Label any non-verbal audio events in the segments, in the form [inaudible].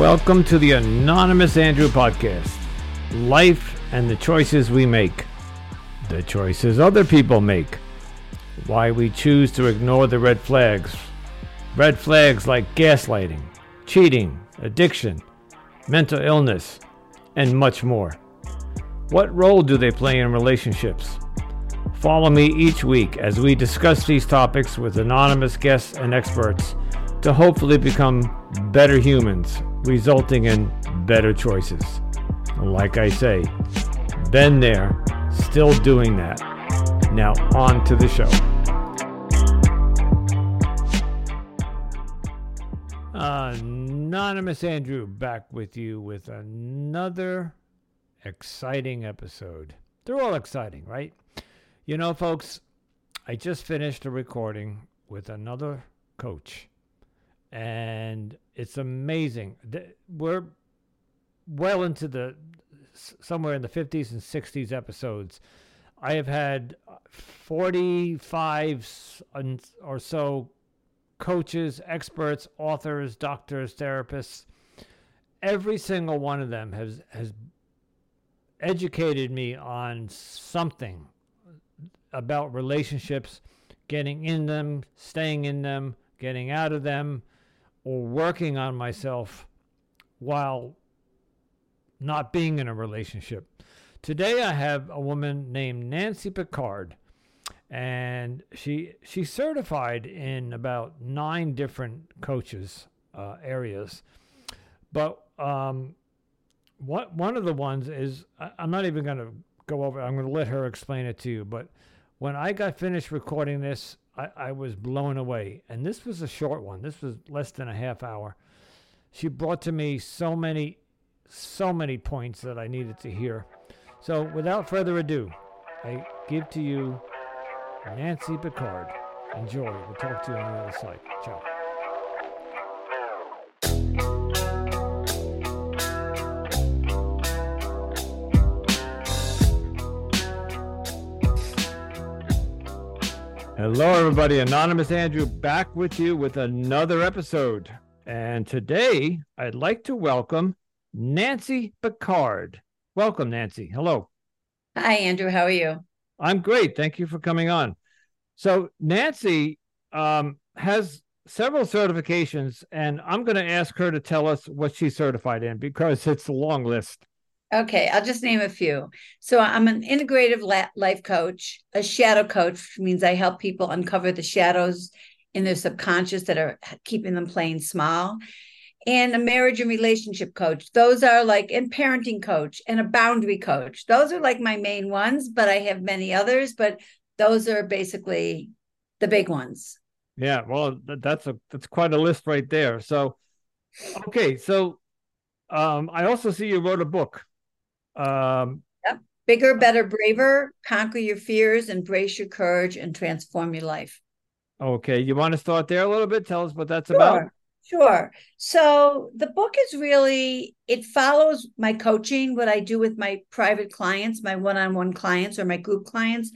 Welcome to the Anonymous Andrew podcast. Life and the choices we make, the choices other people make, why we choose to ignore the red flags. Red flags like gaslighting, cheating, addiction, mental illness, and much more. What role do they play in relationships? Follow me each week as we discuss these topics with anonymous guests and experts to hopefully become better humans, resulting in better choices. Like I say, been there, still doing that. Now, on to the show. Anonymous Andrew back with you with another exciting episode. They're all exciting, right? You know, folks, I just finished a recording with another coach and it's amazing. We're well into the somewhere in the 50s and 60s episodes. I have had 45 or so coaches, experts, authors, doctors, therapists. Every single one of them has has educated me on something about relationships, getting in them, staying in them, getting out of them, or working on myself while not being in a relationship. Today I have a woman named Nancy Pickard and she she's certified in about nine different coaches uh, areas. But um, what one of the ones is I, I'm not even going to go over. I'm going to let her explain it to you. But when I got finished recording this, I, I was blown away. And this was a short one. This was less than a half hour. She brought to me so many, so many points that I needed to hear. So without further ado, I give to you Nancy Pickard. Enjoy. We'll talk to you on the other side. Ciao. Hello, everybody. Anonymous Andrew back with you with another episode. And today I'd like to welcome Nancy Pickard. Welcome, Nancy. Hello. Hi, Andrew. How are you? I'm great. Thank you for coming on. So, Nancy um, has several certifications, and I'm going to ask her to tell us what she's certified in because it's a long list. Okay, I'll just name a few. So I'm an integrative life coach, a shadow coach, which means I help people uncover the shadows in their subconscious that are keeping them playing small, and a marriage and relationship coach. Those are like, and parenting coach and a boundary coach. Those are like my main ones, but I have many others, but those are basically the big ones. Yeah, well, that's a that's quite a list right there. So, okay, so um, I also see you wrote a book. Um, yep. Bigger, better, braver. Conquer your fears, embrace your courage, and transform your life. Okay. You want to start there a little bit? Tell us what that's sure. about. Sure. So the book is really, it follows my coaching, what I do with my private clients, my one on one clients or my group clients.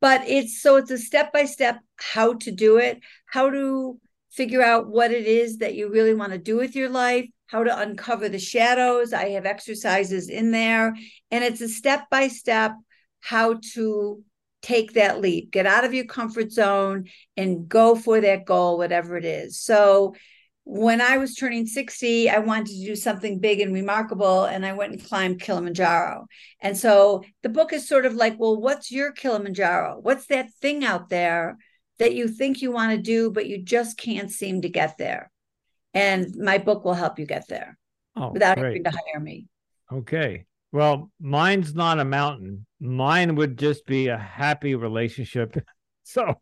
But it's so it's a step by step how to do it, how to figure out what it is that you really want to do with your life, how to uncover the shadows. I have exercises in there, and it's a step by step how to take that leap, get out of your comfort zone, and go for that goal, whatever it is. So, when I was turning 60, I wanted to do something big and remarkable, and I went and climbed Kilimanjaro. And so the book is sort of like, well, what's your Kilimanjaro? What's that thing out there that you think you want to do, but you just can't seem to get there? And my book will help you get there oh, without great. having to hire me. Okay. Well, mine's not a mountain. Mine would just be a happy relationship. [laughs] so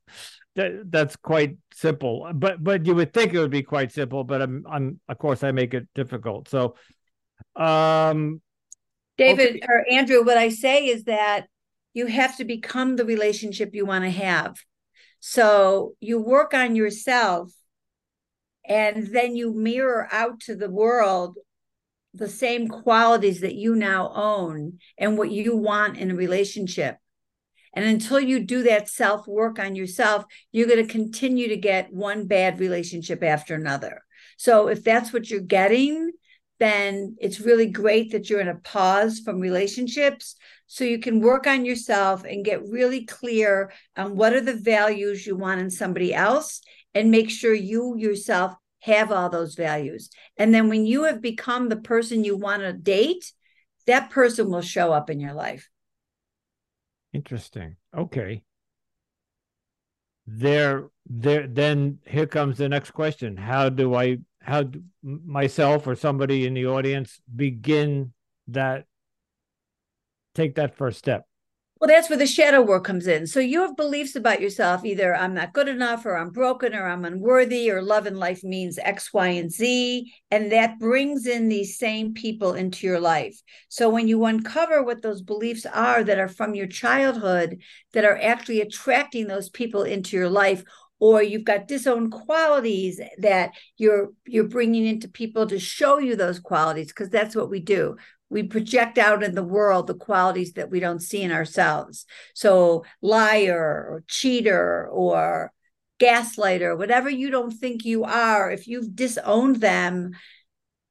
that, that's quite simple. But but you would think it would be quite simple, but I'm I'm of course I make it difficult. So um David okay. or Andrew, what I say is that you have to become the relationship you want to have. So you work on yourself and then you mirror out to the world the same qualities that you now own and what you want in a relationship. And until you do that self work on yourself, you're going to continue to get one bad relationship after another. So if that's what you're getting, then it's really great that you're in a pause from relationships so you can work on yourself and get really clear on what are the values you want in somebody else and make sure you yourself have all those values. And then when you have become the person you want to date, that person will show up in your life. Interesting. Okay. There, there. Then here comes the next question: How do I, how do myself or somebody in the audience begin that, take that first step? Well, that's where the shadow work comes in. So you have beliefs about yourself either I'm not good enough, or I'm broken, or I'm unworthy, or love and life means X, Y, and Z. And that brings in these same people into your life. So when you uncover what those beliefs are that are from your childhood that are actually attracting those people into your life, or you've got disowned qualities that you're you're bringing into people to show you those qualities because that's what we do we project out in the world the qualities that we don't see in ourselves. So, liar or cheater or gaslighter, whatever you don't think you are, if you've disowned them,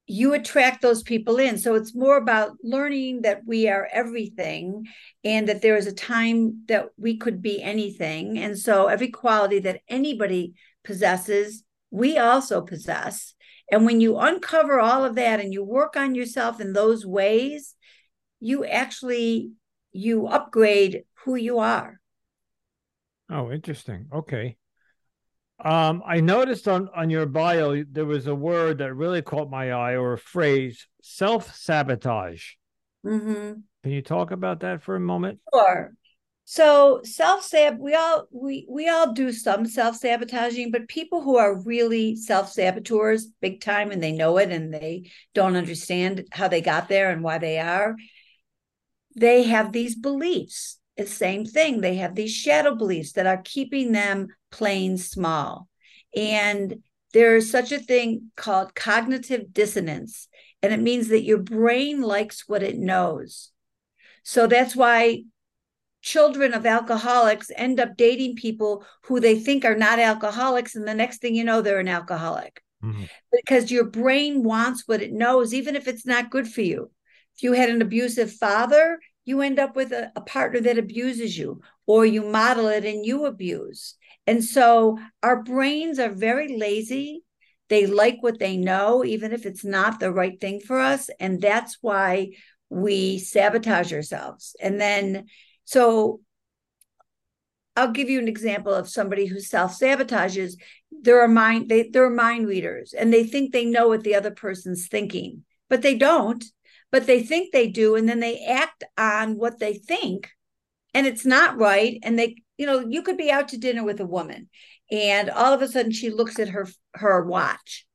you attract those people in. So, it's more about learning that we are everything and that there is a time that we could be anything. And so, every quality that anybody possesses, we also possess. And when you uncover all of that and you work on yourself in those ways, you actually you upgrade who you are. Oh, interesting. Okay. Um, I noticed on on your bio there was a word that really caught my eye, or a phrase: self sabotage. Mm-hmm. Can you talk about that for a moment? Sure. So self sab we all we we all do some self sabotaging, but people who are really self saboteurs big time and they know it and they don't understand how they got there and why they are, they have these beliefs. It's same thing. They have these shadow beliefs that are keeping them playing small. And there's such a thing called cognitive dissonance, and it means that your brain likes what it knows. So that's why children of alcoholics end up dating people who they think are not alcoholics and the next thing you know they're an alcoholic. Mm-hmm. because your brain wants what it knows even if it's not good for you. If you had an abusive father you end up with a, a partner that abuses you or you model it and you abuse. And so our brains are very lazy. They like what they know even if it's not the right thing for us and that's why we sabotage ourselves. And then so I'll give you an example of somebody who self-sabotages. They're a mind, they, they're mind readers and they think they know what the other person's thinking, but they don't. But they think they do, and then they act on what they think, and it's not right. And they, you know, you could be out to dinner with a woman, and all of a sudden she looks at her her watch.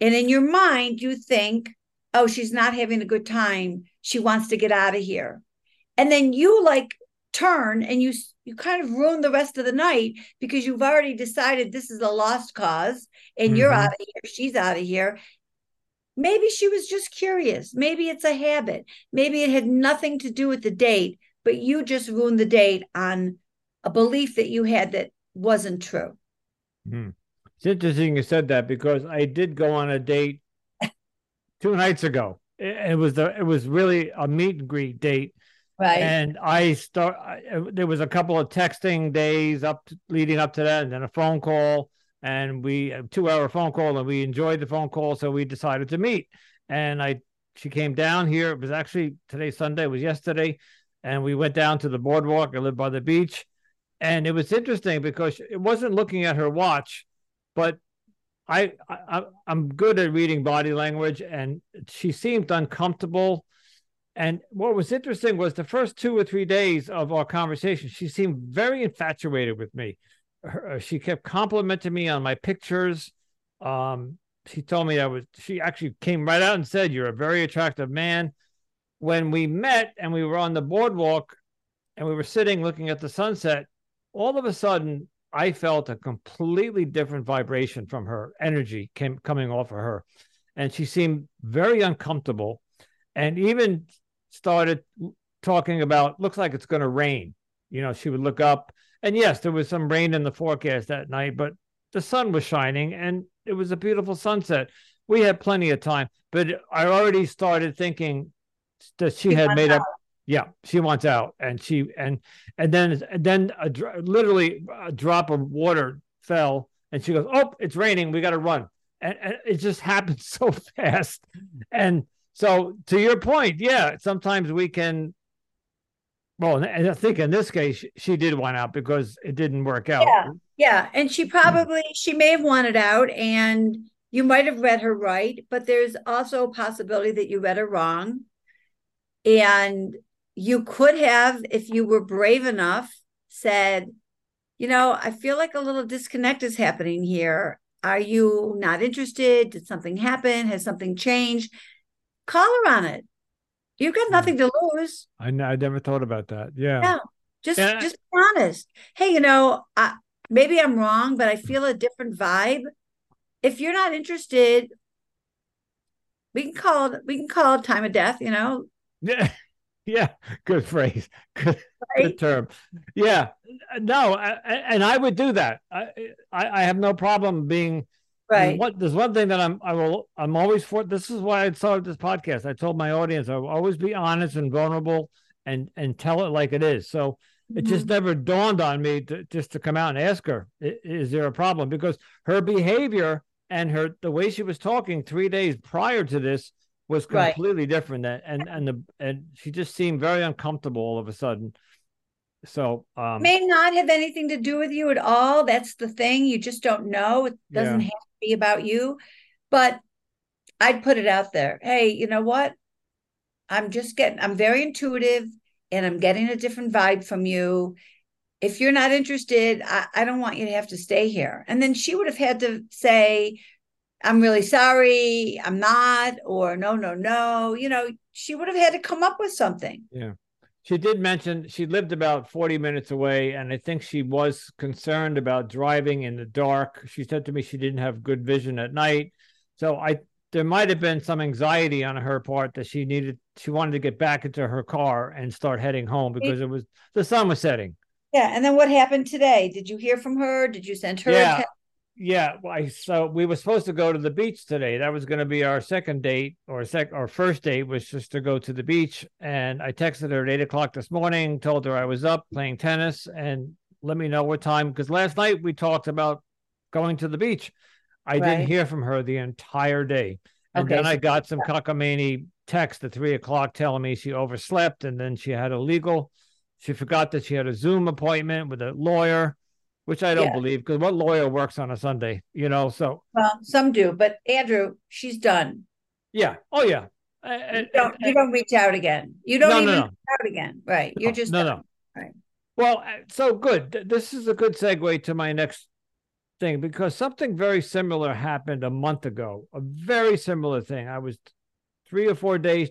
And in your mind, you think, oh, she's not having a good time. She wants to get out of here. And then you like turn and you you kind of ruin the rest of the night because you've already decided this is a lost cause and mm-hmm. you're out of here she's out of here. Maybe she was just curious. Maybe it's a habit. Maybe it had nothing to do with the date but you just ruined the date on a belief that you had that wasn't true. Mm. it's interesting you said that because i did go on a date [laughs] two nights ago. It, it was the it was really a meet and greet date Right. And I start. I, uh, there was a couple of texting days up to, leading up to that, and then a phone call, and we a two hour phone call, and we enjoyed the phone call, so we decided to meet. And I, she came down here. It was actually today Sunday. It was yesterday, and we went down to the boardwalk. I live by the beach, and it was interesting because it wasn't looking at her watch, but I, I I'm good at reading body language, and she seemed uncomfortable and what was interesting was the first two or three days of our conversation, she seemed very infatuated with me. Her, uh, she kept complimenting me on my pictures. Um, she told me I was, she actually came right out and said, You're a very attractive man. When we met and we were on the boardwalk and we were sitting looking at the sunset, all of a sudden I felt a completely different vibration from her energy came coming off of her. And she seemed very uncomfortable and even started talking about looks like it's going to rain. You know, she would look up, and yes, there was some rain in the forecast that night, but the sun was shining and it was a beautiful sunset. we had plenty of time, but I already started thinking that she, She had made up. Yeah, she wants out, and she and and then and then a, literally a drop of water fell, and she goes, "Oh, it's raining. We got to run." And, and it just [laughs] happened so fast, and so to your point, yeah, sometimes we can. Well, and I think in this case, she did want out because it didn't work out. Yeah. Yeah, and she hmm. probably she may have wanted out and you might have read her right, but there's also a possibility that you read her wrong. And you could have if you were brave enough said, you know, I feel like a little disconnect is happening here. Are you not interested? Did something happen? Has something changed? Call her on it. You've got nothing to lose. I, n- I never thought about that. Yeah. Yeah. Just Yeah. just be honest. Hey, you know, I, maybe I'm wrong, but I feel a different vibe. If you're not interested, we can call it we can call it time of death, you know. Yeah. [laughs] Yeah. Good phrase. Good, Right? good term. Yeah. No, I, I- and I would do that. I, I, I have no problem being Right. What there's one thing that I'm I will I'm always for this is why I started this podcast. I told my audience I will always be honest and vulnerable and and tell it like it is. So it just Mhm. never dawned on me to just to come out and ask her, is there a problem? Because her behavior and her the way she was talking three days prior to this was Right. completely different. And and and the and she just seemed very uncomfortable all of a sudden. So um may not have anything to do with you at all. That's the thing. You just don't know. It doesn't Yeah. have be about you. But I'd put it out there. Hey, you know what? I'm just getting, I'm very intuitive and I'm getting a different vibe from you. If you're not interested, I, I don't want you to have to stay here. And then she would have had to say, I'm really sorry, I'm not, or no, no, no. You know, she would have had to come up with something. She did mention she lived about 40 minutes away, and I think she was concerned about driving in the dark. She said to me she didn't have good vision at night. So I there might have been some anxiety on her part that she needed she wanted to get back into her car and start heading home because it was the sun was setting. Yeah. And then what happened today? Did you hear from her? Did you send her? a Yeah. Yeah, I, so we were supposed to go to the beach today. That was going to be our second date, or sec, our first date was just to go to the beach. And I texted her at eight o'clock this morning, told her I was up playing tennis, and let me know what time. Because last night we talked about going to the beach. I Right. didn't hear from her the entire day, and Okay, then so- I got some cockamamie text at three o'clock telling me she overslept, and then she had a legal. She forgot that she had a Zoom appointment with a lawyer which I don't Yeah. believe because what lawyer works on a Sunday, you know? So Well, some do, but Andrew, she's done. yeah, oh yeah, You don't, and- you don't reach out again. You don't No, no, even no. reach out again. Right. You're just no, done. no. Right. Well, uh, so good. This is a good segue to my next thing because something very similar happened a month ago. A very similar thing. I was three or four days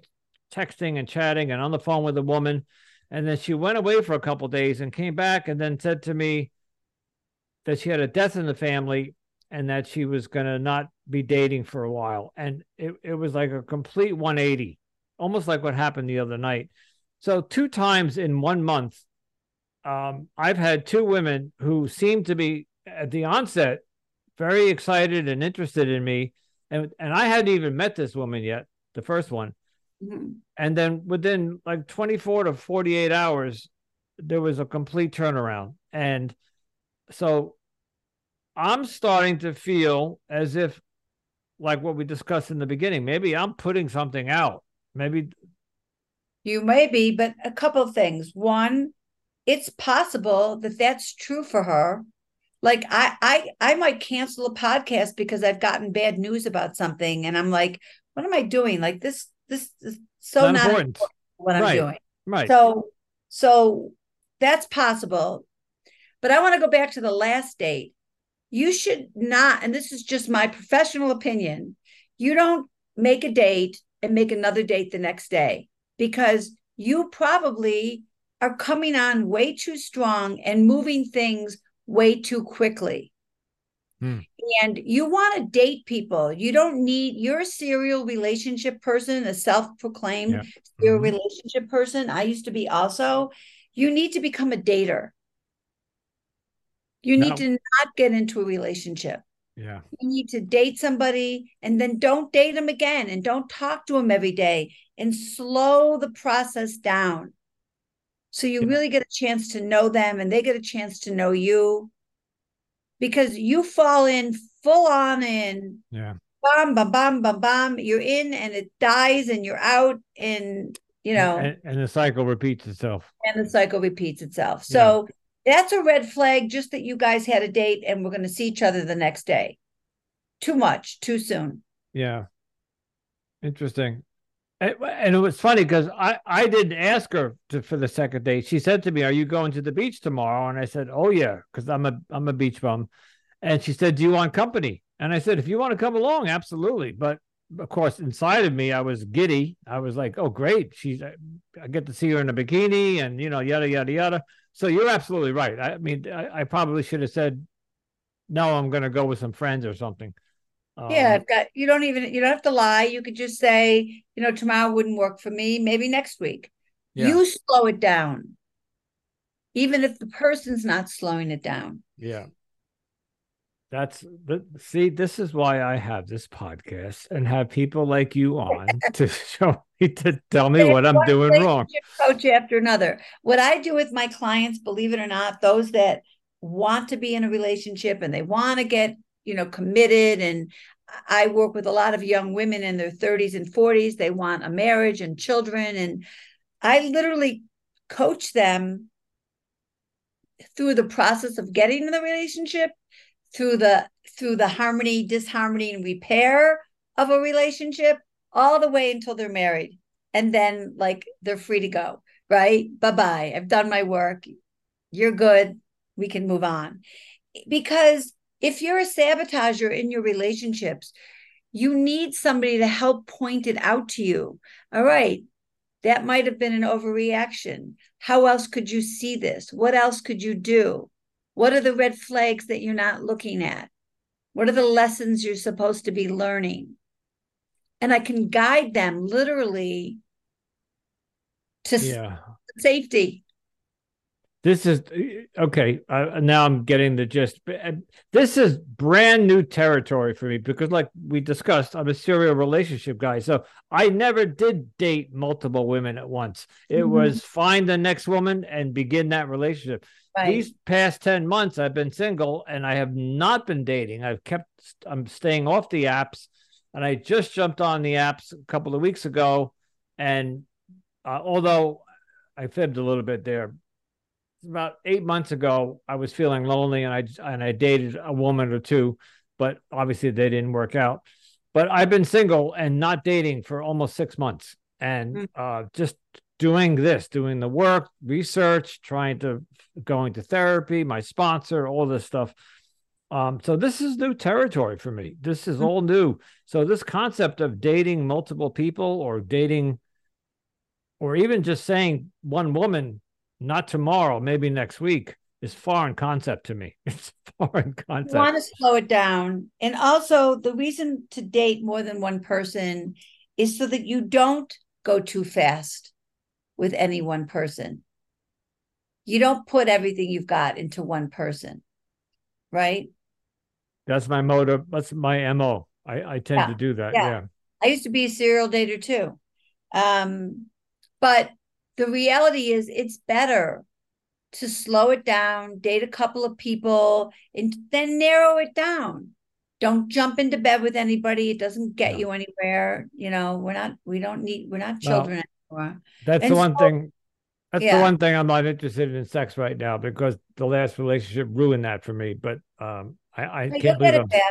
texting and chatting and on the phone with a woman, and then she went away for a couple days and came back and then said to me that she had a death in the family and that she was going to not be dating for a while. And it, it was like a complete 180, almost like what happened the other night. So, two times in one month, um, I've had two women who seemed to be at the onset very excited and interested in me. And, and I hadn't even met this woman yet, the first one. Mhm. And then within like 24 to 48 hours, there was a complete turnaround. And so I'm starting to feel as if, like what we discussed in the beginning, maybe I'm putting something out. Maybe, You may be, but a couple of things. One, it's possible that that's true for her. Like I, I, I might cancel a podcast because I've gotten bad news about something, and I'm like, what am I doing? Like this, this is so not not important. important what I'm doing. Right. So, so that's possible. But I want to go back to the last date. You should not, and this is just my professional opinion, you don't make a date and make another date the next day because you probably are coming on way too strong and moving things way too quickly. Hmm. And you want to date people. You don't need, you're a serial relationship person, a self proclaimed Yeah. serial Mhm. relationship person. I used to be also. You need to become a dater. You need Now- to not get into a relationship. Yeah. You need to date somebody and then don't date them again and don't talk to them every day and slow the process down. So you Yeah. really get a chance to know them and they get a chance to know you. Because you fall in full on in Yeah. bam, bam, bam, bam, bam. You're in and it dies and you're out and you know And, and the cycle repeats itself. and the cycle repeats itself. So that's a red flag, just that you guys had a date and we're going to see each other the next day. Too much, too soon. Yeah. Interesting. And, it was funny because I, I didn't ask her to, for the second date. She said to me, "Are you going to the beach tomorrow?" And I said, "Oh yeah," because I'm a I'm a beach bum. And she said, "Do you want company?" And I said, "If you want to come along, absolutely." But of course, inside of me, I was giddy. I was like, "Oh, great! She's I get to see her in a bikini, and you know, yada yada yada." So you're absolutely right. I mean, I, I probably should have said, "No, I'm going to go with some friends or something." yeah, Um, I've got you don't even you don't have to lie. You could just say, you know, tomorrow wouldn't work for me, maybe next week. Yeah. You slow it down. Even if the person's not slowing it down. Yeah. That's the see, this is why I have this podcast and have people like you on [laughs] to show me to tell me what I'm doing wrong. Coach after another. What I do with my clients, believe it or not, those that want to be in a relationship and they want to get, you know, committed. And I work with a lot of young women in their 30s and 40s. They want a marriage and children. And I literally coach them through the process of getting in the relationship, through the through the harmony, disharmony, and repair of a relationship, all the way until they're married. And then like they're free to go right? Bye bye i've done my work. You're good. We can move on. Because if you're a sabotager in your relationships you need somebody to help point it out to you. All right. That might have been an overreaction. How else could you see this? What else could you do what are the red flags that you're not looking at what are the lessons you're supposed to be learning and I can guide them literally to Yeah. safety. This is okay. Uh, now I'm getting the gist. This is brand new territory for me because, like we discussed, I'm a serial relationship guy. So I never did date multiple women at once. It Mhm. was find the next woman and begin that relationship. Right. These past 10 months, I've been single and I have not been dating. I've kept, I'm staying off the apps. And I just jumped on the apps a couple of weeks ago. And uh, although I fibbed a little bit there, about eight months ago, I was feeling lonely and I, and I dated a woman or two, but obviously they didn't work out. But I've been single and not dating for almost six months and Mm. uh, just doing this, doing the work, research, trying to going to therapy, my sponsor, all this stuff. Um, so this is new territory for me. This is Mhm. all new. So this concept of dating multiple people or dating, or even just saying one woman, not tomorrow, maybe next week, is foreign concept to me. [laughs] It's foreign You concept. want to slow it down. And also, the reason to date more than one person is so that you don't go too fast with any one person. You don't put everything you've got into one person, right? That's my motive. That's my mo. I, I tend Yeah, to do that. yeah. Yeah. I used to be a serial dater too. Um, but the reality is it's better to slow it down, date a couple of people, and then narrow it down. Don't jump into bed with anybody. It doesn't get No. you anywhere. You know, we're not, we don't need, we're not children anymore. That's And the one so- thing. That's the one thing I'm not interested in sex right now because the last relationship ruined that for me. But um, I, I can't believe it back.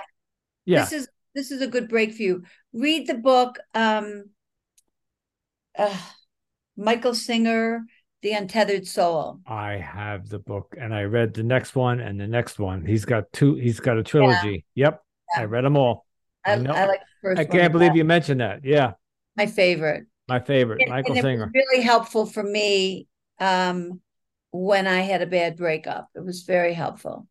Yeah. This is this is a good break for you. Read the book, um, uh, Michael Singer, The Untethered Soul. I have the book and I read the next one and the next one. He's got two. He's got a trilogy. Yep, I read them all. I, I I, like the first I can't believe best. you mentioned that. Yeah, my favorite. my favorite, And, Michael and it Singer. was really helpful for me um, when I had a bad breakup. It was very helpful.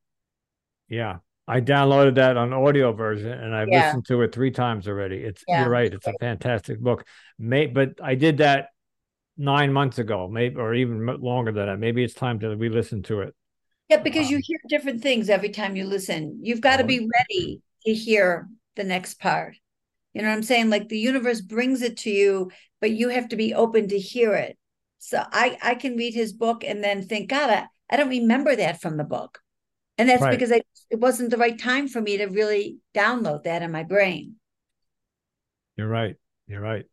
Yeah, I downloaded that on audio version and I've Yeah. listened to it three times already. It's Yeah, you're right. It's a fantastic book. May, but I did that nine months ago, maybe or even longer than that. Maybe it's time to re-listen to it. Yeah, because you Um, hear different things every time you listen. You've got to Oh, be ready to hear the next part. You know what I'm saying? Like the universe brings it to you, but you have to be open to hear it. So I I can read his book and then think, God, I, I don't remember that from the book. And that's Right. because I, it wasn't the right time for me to really download that in my brain. You're right. You're right.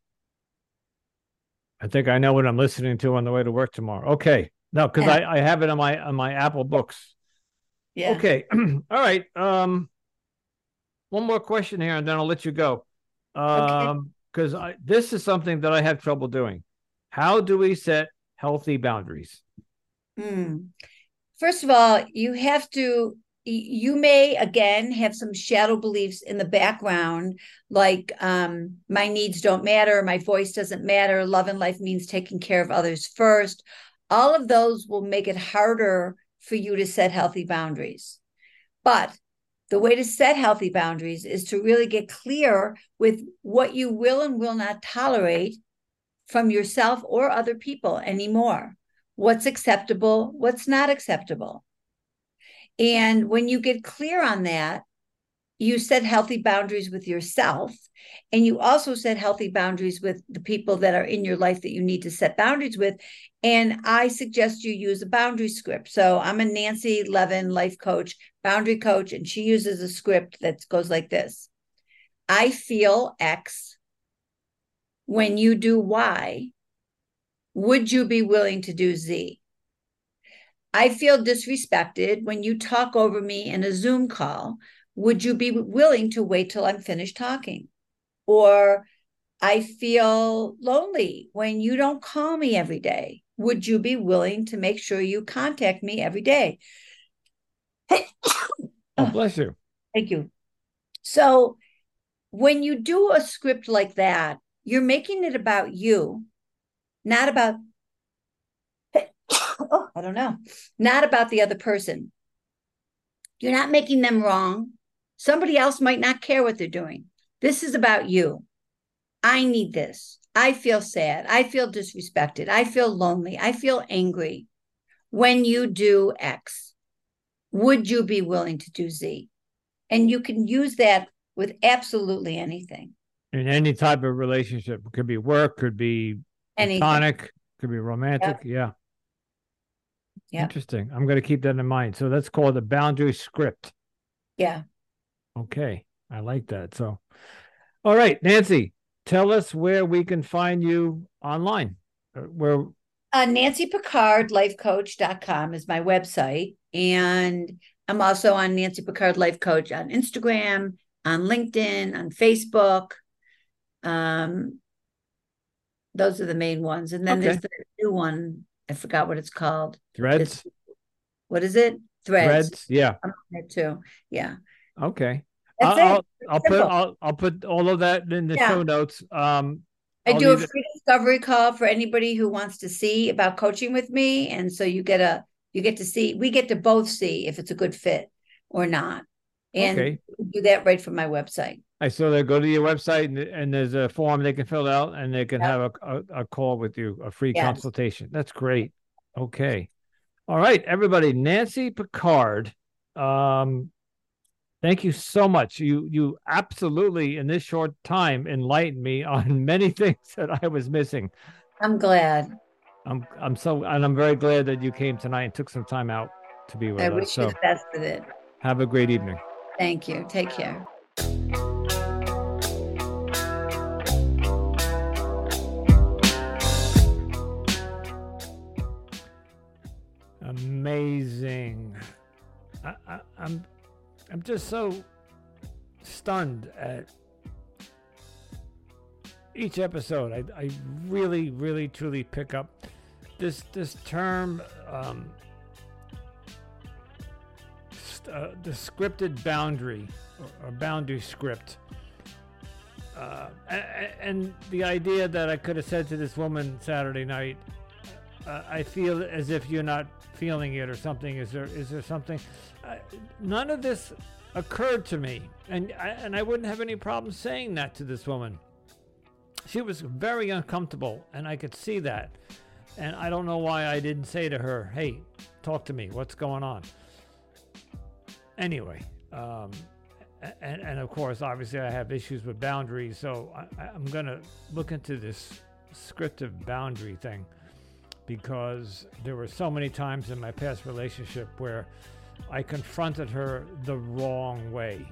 I think I know what I'm listening to on the way to work tomorrow. Okay. No, because Yeah. I, I have it on my on my Apple books. Yeah. Okay. [clears throat] All right. Um one more question here and then I'll let you go. Um because I this is something that I have trouble doing. How do we set healthy boundaries? Hmm. First of all, you have to, you may again have some shadow beliefs in the background, like um, my needs don't matter, my voice doesn't matter, love and life means taking care of others first. All of those will make it harder for you to set healthy boundaries. But the way to set healthy boundaries is to really get clear with what you will and will not tolerate from yourself or other people anymore what's acceptable, what's not acceptable. And when you get clear on that, you set healthy boundaries with yourself. And you also set healthy boundaries with the people that are in your life that you need to set boundaries with. And I suggest you use a boundary script. So I'm a Nancy Levin life coach, boundary coach, and she uses a script that goes like this I feel X. When you do Y, would you be willing to do Z? I feel disrespected when you talk over me in a Zoom call. Would you be willing to wait till I'm finished talking? Or I feel lonely when you don't call me every day. Would you be willing to make sure you contact me every day? [coughs] Oh, bless you. Thank you. So when you do a script like that, you're making it about you, not about, [coughs] oh, don't know, not about the other person. You're not making them wrong. Somebody else might not care what they're doing. This is about you. I need this. I feel sad. I feel disrespected. I feel lonely. I feel angry. When you do X, would you be willing to do Z? And you can use that with absolutely anything. In any type of relationship, it could be work, could be Anything. platonic, could be romantic. Yeah. Yeah. Interesting. I'm going to keep that in mind. So that's called the boundary script. Yeah. Okay. I like that. So, all right, Nancy, tell us where we can find you online. Where Uh, Nancy Pickard, lifecoach.com is my website. And I'm also on Nancy Pickard Life Coach on Instagram, on LinkedIn, on Facebook. Um, those are the main ones. And then there's the new one. I forgot what it's called. threads, What is it? Threads. threads. Yeah. I'm on there too. Yeah. Okay. That's I'll, it. I'll, I'll put I'll, I'll put all of that in the Yeah. show notes. Um, I do a leave it- free discovery call for anybody who wants to see about coaching with me. And so you get a you get to see we get to both see if it's a good fit or not. And Okay. do that right from my website. I saw they go to your website and, and there's a form they can fill out and they can Yeah. have a, a, a call with you, a free Yes. consultation. That's great. Okay. All right, everybody. Nancy Pickard. Um, thank you so much. You you absolutely in this short time enlightened me [laughs] on many things that I was missing. I'm glad. I'm I'm so and I'm very glad that you came tonight and took some time out to be with I us. wish you So the best with it. have a great evening. Thank you. Take care. Amazing. I, I, I'm I'm just so stunned at each episode. I, I really, really, truly pick up this this term, um, uh, the scripted boundary or, or boundary script. Uh, a- a- and the idea that I could have said to this woman Saturday night, uh, I feel as if you're not feeling it or something. Is there is there something? None of this occurred to me, and I, and I wouldn't have any problem saying that to this woman. She was very uncomfortable, and I could see that. And I don't know why I didn't say to her, "Hey, talk to me. What's going on?" Anyway, um, and, and of course, obviously, I have issues with boundaries. So I, I'm going to look into this scriptive boundary thing because there were so many times in my past relationship where I confronted her the wrong way,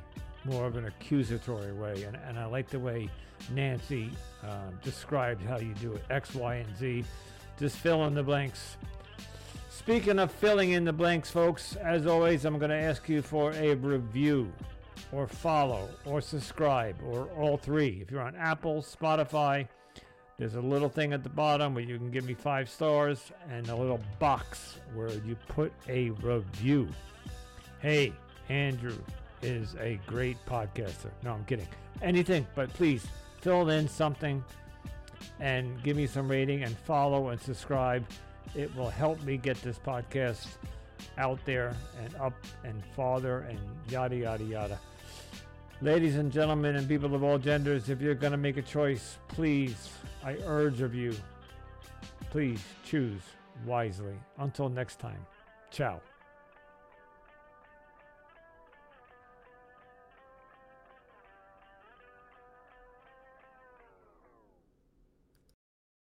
more of an accusatory way. And, and I like the way Nancy uh, described how you do it X, Y, and Z. Just fill in the blanks. Speaking of filling in the blanks, folks, as always, I'm going to ask you for a review or follow or subscribe or all three. If you're on Apple, Spotify, there's a little thing at the bottom where you can give me five stars and a little box where you put a review. Hey, Andrew is a great podcaster. No, I'm kidding. Anything, but please fill in something and give me some rating and follow and subscribe. It will help me get this podcast out there and up and farther and yada, yada, yada. Ladies and gentlemen, and people of all genders, if you're going to make a choice, please, I urge of you, please choose wisely. Until next time, ciao.